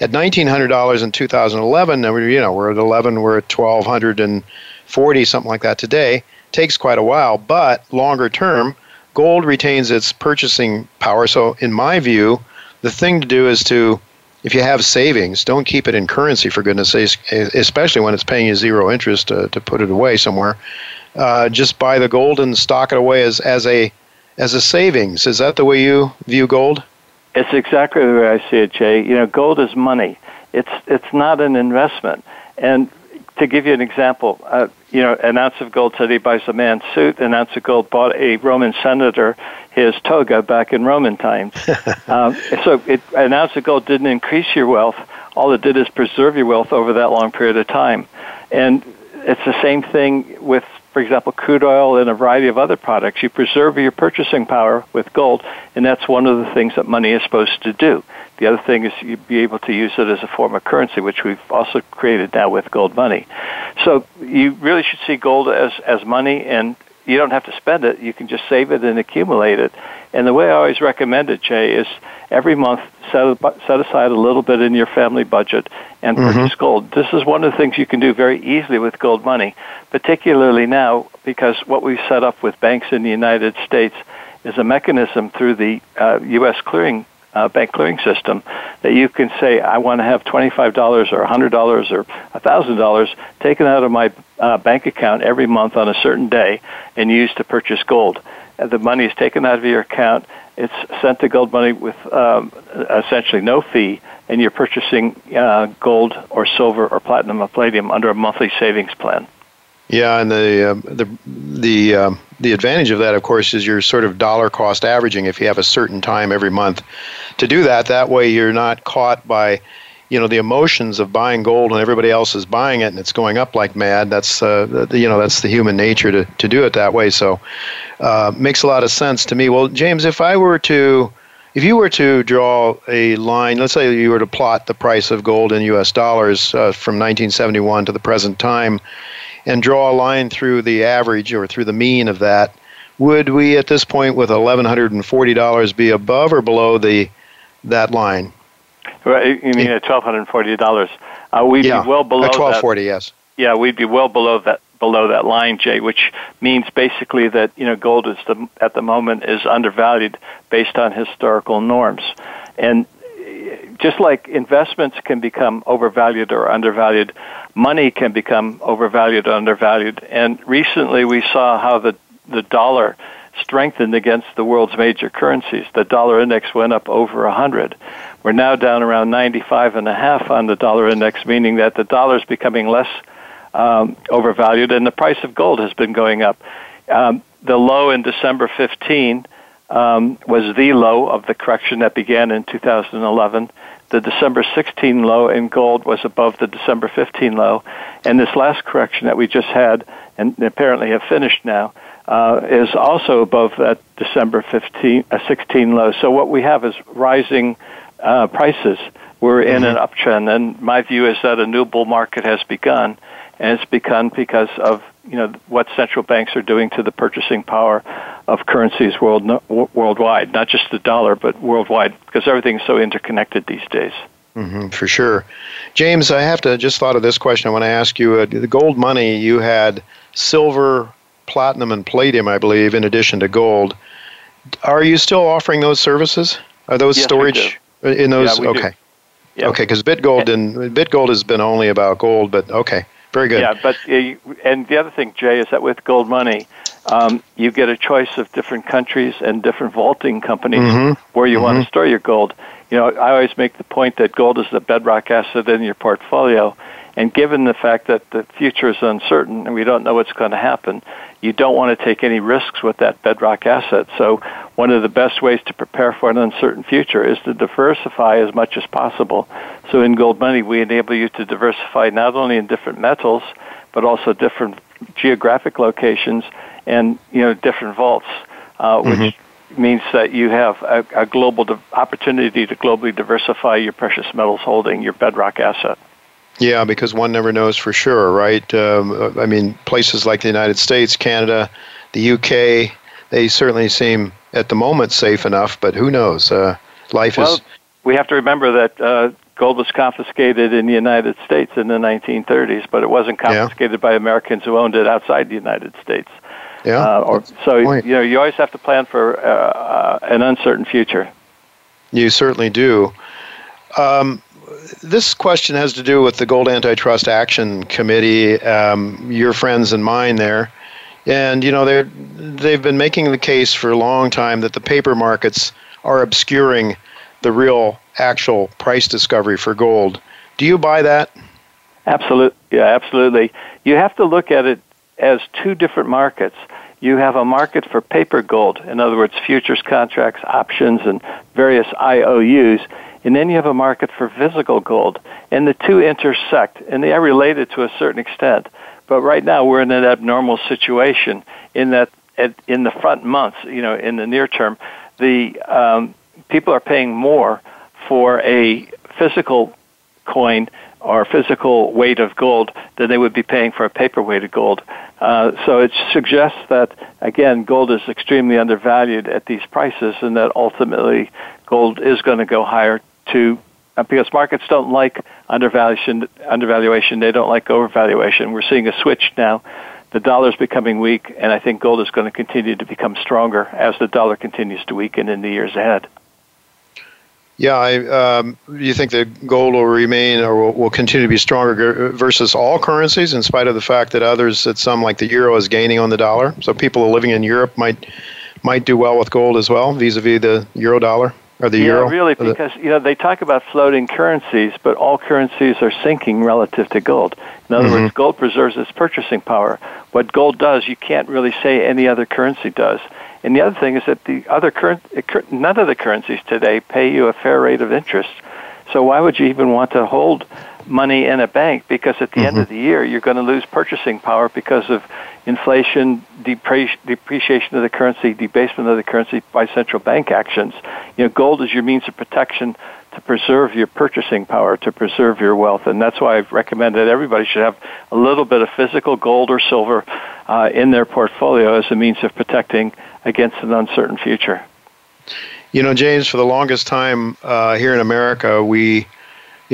At $1900 in 2011 you know we're at 11 we're at 1240 something like that today takes quite a while but longer term gold retains its purchasing power. So in my view the thing to do is to if you have savings, don't keep it in currency for goodness sakes, especially when it's paying you zero interest to, to put it away somewhere uh, just buy the gold and stock it away as, as a as a savings. Is that the way you view gold? It's exactly the way I see it, Jay. You know, gold is money. It's it's not an investment. And to give you an example, uh, you know, an ounce of gold today buys a man's suit. An ounce of gold bought a Roman senator his toga back in Roman times. (laughs) um, so it, an ounce of gold didn't increase your wealth. All it did is preserve your wealth over that long period of time. And it's the same thing with for example, crude oil and a variety of other products. You preserve your purchasing power with gold, and that's one of the things that money is supposed to do. The other thing is you'd be able to use it as a form of currency, which we've also created now with gold money. So you really should see gold as, as money, and you don't have to spend it. You can just save it and accumulate it. And the way I always recommend it, Jay, is every month set, set aside a little bit in your family budget and mm-hmm. purchase gold. This is one of the things you can do very easily with gold money, particularly now because what we've set up with banks in the United States is a mechanism through the uh, U.S. clearing uh, bank clearing system that you can say, I want to have $25 or $100 or $1,000 taken out of my uh, bank account every month on a certain day and used to purchase gold. And the money is taken out of your account it's sent to gold money with um, essentially no fee, and you're purchasing uh, gold or silver or platinum or palladium under a monthly savings plan. Yeah, and the uh, the the uh, the advantage of that, of course, is you're sort of dollar cost averaging. If you have a certain time every month to do that, that way you're not caught by you know the emotions of buying gold and everybody else is buying it and it's going up like mad that's uh, you know that's the human nature to, to do it that way so uh, makes a lot of sense to me well james if i were to if you were to draw a line, let's say you were to plot the price of gold in U.S. dollars uh, from 1971 to the present time, and draw a line through the average or through the mean of that, would we at this point with $1,140 be above or below the that line? Right, you mean at $1,240? Uh, we'd yeah, be well below at 1240, yes. Yeah, we'd be well below that below that line, Jay, which means basically that you know gold is the, at the moment is undervalued based on historical norms, and just like investments can become overvalued or undervalued, money can become overvalued or undervalued. And recently, we saw how the the dollar strengthened against the world's major currencies. The dollar index went up over 100. We're now down around 95 and a half on the dollar index, meaning that the dollar is becoming less um, overvalued, and the price of gold has been going up. Um, the low in December 15 um, was the low of the correction that began in 2011. The December 16 low in gold was above the December 15 low, and this last correction that we just had, and apparently have finished now, uh, is also above that December 15, uh, 16 low. So what we have is rising uh, prices. We're in mm-hmm. an uptrend, and my view is that a new bull market has begun and it's begun because of you know what central banks are doing to the purchasing power of currencies world, worldwide, not just the dollar, but worldwide, because everything's so interconnected these days. Mm-hmm, for sure, James. I have to just thought of this question. I want to ask you: uh, the gold money you had silver, platinum, and palladium, I believe, in addition to gold. Are you still offering those services? Are those yes, storage in those? Yeah, okay. Yep. Okay, because BitGold and BitGold has been only about gold, but okay. Very good. Yeah, but uh, and the other thing, Jay, is that with gold money, um, you get a choice of different countries and different vaulting companies mm-hmm. where you mm-hmm. want to store your gold. You know, I always make the point that gold is the bedrock asset in your portfolio, and given the fact that the future is uncertain and we don't know what's going to happen, you don't want to take any risks with that bedrock asset. So, one of the best ways to prepare for an uncertain future is to diversify as much as possible. So in Gold Money, we enable you to diversify not only in different metals, but also different geographic locations and you know different vaults, uh, which mm-hmm. means that you have a, a global di- opportunity to globally diversify your precious metals holding, your bedrock asset. Yeah, because one never knows for sure, right? Um, I mean, places like the United States, Canada, the UK, they certainly seem at the moment safe enough, but who knows? Uh, life well, is. We have to remember that uh, gold was confiscated in the United States in the 1930s, but it wasn't confiscated yeah. by Americans who owned it outside the United States. Yeah. Uh, or, so you know, you always have to plan for uh, uh, an uncertain future. You certainly do. Um, this question has to do with the Gold Antitrust Action Committee, um, your friends and mine there. And, you know, they've been making the case for a long time that the paper markets are obscuring the real actual price discovery for gold. Do you buy that? Absolutely. Yeah, absolutely. You have to look at it as two different markets. You have a market for paper gold, in other words, futures contracts, options, and various IOUs. And then you have a market for physical gold. And the two intersect, and they are related to a certain extent. But right now we're in an abnormal situation in that in the front months, you know, in the near term, the um, people are paying more for a physical coin or physical weight of gold than they would be paying for a paper weight of gold. Uh, so it suggests that again, gold is extremely undervalued at these prices, and that ultimately gold is going to go higher to uh, because markets don't like undervaluation. Undervaluation, they don't like overvaluation. We're seeing a switch now. The dollar is becoming weak, and I think gold is going to continue to become stronger as the dollar continues to weaken in the years ahead. Yeah, I, um, you think that gold will remain or will, will, continue to be stronger versus all currencies, in spite of the fact that others, that some like the euro, is gaining on the dollar. So people living in Europe might might do well with gold as well, vis-a-vis the euro dollar or the yeah, euro. really, because you know they talk about floating currencies, but all currencies are sinking relative to gold. In other mm-hmm. words, gold preserves its purchasing power. What gold does, you can't really say any other currency does. And the other thing is that the other current, none of the currencies today pay you a fair rate of interest. So why would you even want to hold money in a bank? Because at the mm-hmm. end of mm-hmm. the year, you're going to lose purchasing power because of inflation, depre- depreciation of the currency, debasement of the currency by central bank actions. You know, gold is your means of protection to preserve your purchasing power, to preserve your wealth, and that's why I've recommended everybody should have a little bit of physical gold or silver uh, in their portfolio as a means of protecting against an uncertain future. You know, James, for the longest time uh, here in America, we,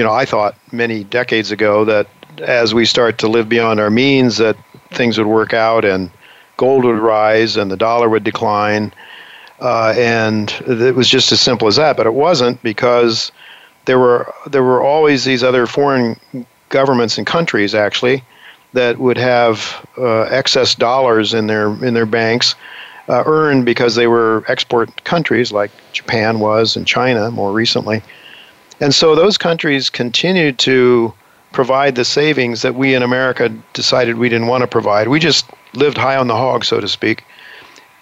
you know, I thought many decades ago that as we start to live beyond our means, that things would work out and gold would rise and the dollar would decline. Uh, and it was just as simple as that, but it wasn't because there were there were always these other foreign governments and countries actually that would have uh, excess dollars in their in their banks uh, earned because they were export countries like Japan was and China more recently, and so those countries continued to provide the savings that we in America decided we didn't want to provide. We just lived high on the hog, so to speak,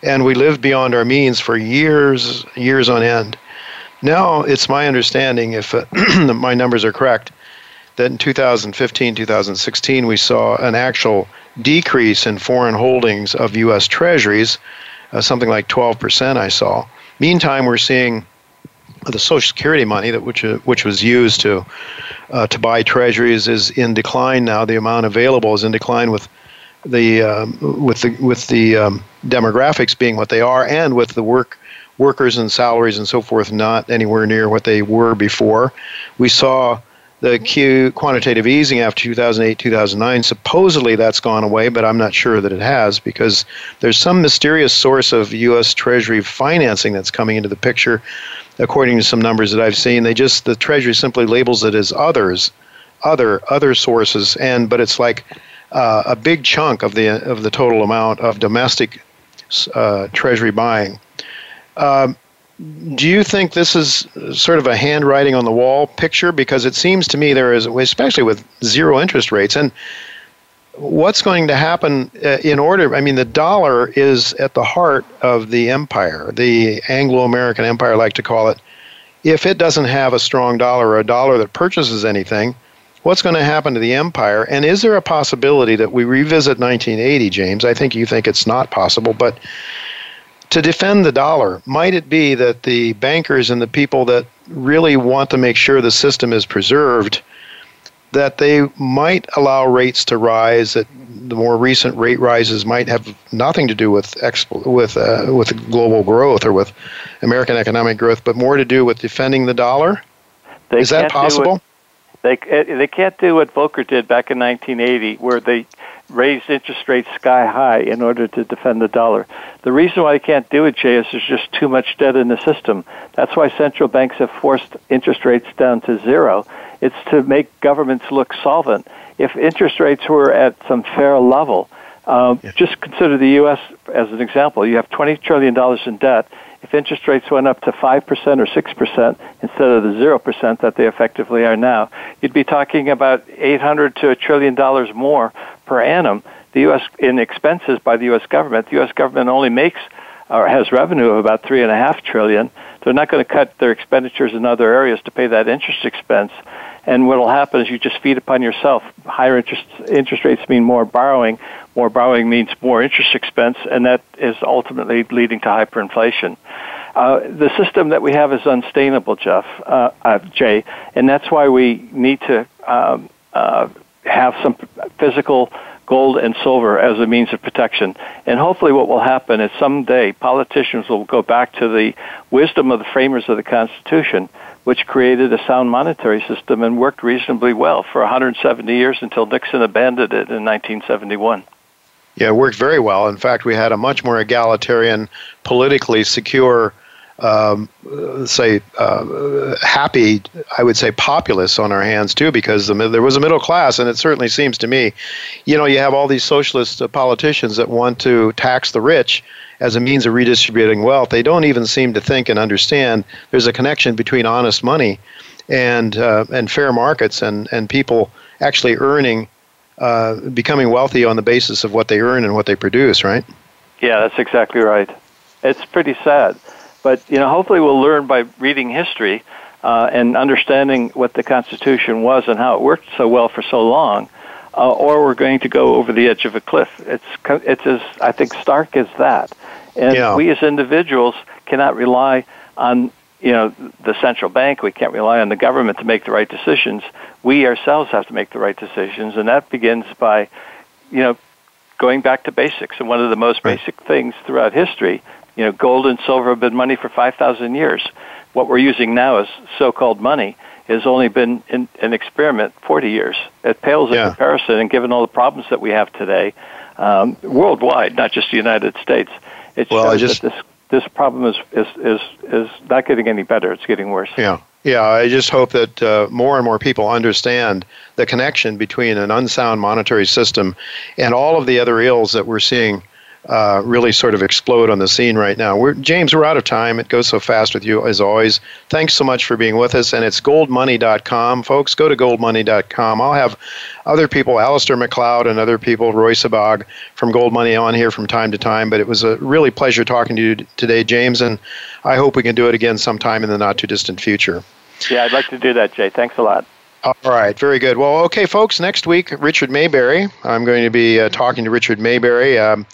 and we lived beyond our means for years, years on end. Now it's my understanding, if uh, (clears throat) my numbers are correct, that in 2015, 2016, we saw an actual decrease in foreign holdings of U.S. Treasuries, uh, something like 12%. I saw. Meantime, we're seeing the Social Security money that which uh, which was used to uh, to buy treasuries is in decline now. The amount available is in decline with the um, with the with the um, demographics being what they are, and with the work workers and salaries and so forth not anywhere near what they were before. We saw the Q quantitative easing after 2008 2009 supposedly that's gone away but i'm not sure that it has because there's some mysterious source of us treasury financing that's coming into the picture according to some numbers that I've seen. They just the Treasury simply labels it as others, other other sources, and but it's like uh, a big chunk of the of the total amount of domestic uh, Treasury buying. Um, do you think this is sort of a handwriting on the wall picture? Because it seems to me there is, especially with zero interest rates, and what's going to happen uh, in order i mean the dollar is at the heart of the empire the anglo-american empire I like to call it. If it doesn't have a strong dollar or a dollar that purchases anything what's going to happen to the empire? And is there a possibility that we revisit 1980 james? I think you think it's not possible but to defend the dollar might it be that the bankers and the people that really want to make sure the system is preserved that they might allow rates to rise. That the more recent rate rises might have nothing to do with expo- with uh, with global growth or with American economic growth, but more to do with defending the dollar. They Is that possible? they they can't do what Volcker did back in 1980, where they raised interest rates sky high in order to defend the dollar. The reason why they can't do it, Jay, is there's just too much debt in the system. That's why central banks have forced interest rates down to zero it's to make governments look solvent. If interest rates were at some fair level, um, yes. just consider the U.S. as an example. You have $20 trillion in debt. If interest rates went up to 5% or 6% instead of the 0% that they effectively are now, you'd be talking about 800 to a trillion dollars more per annum. The U.S. in expenses by the U.S. government, the U.S. government only makes or has revenue of about three and a half trillion. They're not going to cut their expenditures in other areas to pay that interest expense. And what will happen is you just feed upon yourself. Higher interest interest rates mean more borrowing. More borrowing means more interest expense, and that is ultimately leading to hyperinflation. Uh, the system that we have is unsustainable, Jeff, uh, uh, Jay, and that's why we need to um, uh, have some physical gold and silver as a means of protection. And hopefully, what will happen is someday politicians will go back to the wisdom of the framers of the Constitution which created a sound monetary system and worked reasonably well for 170 years until Nixon abandoned it in 1971. Yeah, it worked very well. In fact, we had a much more egalitarian, politically secure, um, say, uh, happy, I would say, populace on our hands too, because the, there was a middle class, and it certainly seems to me, you know, you have all these socialist uh, politicians that want to tax the rich as a means of redistributing wealth. They don't even seem to think and understand there's a connection between honest money and uh, and fair markets and and people actually earning, uh, becoming wealthy on the basis of what they earn and what they produce. Right? Yeah, that's exactly right. It's pretty sad, but you know, hopefully, we'll learn by reading history. uh, and understanding what the Constitution was and how it worked so well for so long, uh, or we're going to go over the edge of a cliff. It's it's as I think stark as that, and yeah. we as individuals cannot rely on you know the central bank. We can't rely on the government to make the right decisions. We ourselves have to make the right decisions, and that begins by you know going back to basics. And one of the most right. basic things throughout history, you know, gold and silver have been money for five thousand years. What we're using now as so-called money has only been in, an experiment 40 years. It pales yeah. in comparison, and given all the problems that we have today, um, worldwide, not just the United States, it well, shows just, that this this problem is, is is is not getting any better. It's getting worse. Yeah. Yeah, I just hope that uh, more and more people understand the connection between an unsound monetary system and all of the other ills that we're seeing uh, really sort of explode on the scene right now. We're, James, we're out of time. It goes so fast with you as always. Thanks so much for being with us. And it's goldmoney.com. Folks, go to goldmoney.com. I'll have other people, Alasdair Macleod and other people, Roy Sebag from Gold Money on here from time to time. But it was a really pleasure talking to you today, James. And I hope we can do it again sometime in the not too distant future. Yeah, I'd like to do that, Jay. Thanks a lot. All right, very good. Well, okay, folks, next week, Richard Maybury. I'm going to be uh, talking to Richard Maybury. Um,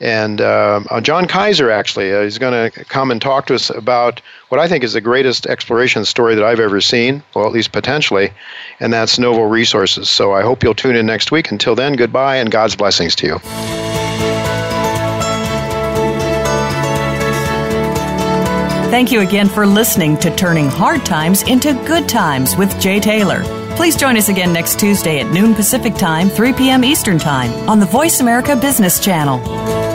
and uh, uh, John Kaiser, actually, uh, he's going to come and talk to us about what I think is the greatest exploration story that I've ever seen, well, at least potentially, and that's Novo Resources. So I hope you'll tune in next week. Until then, goodbye and God's blessings to you. Thank you again for listening to Turning Hard Times into Good Times with Jay Taylor. Please join us again next Tuesday at noon Pacific Time, 3 p.m. Eastern Time on the Voice America Business Channel.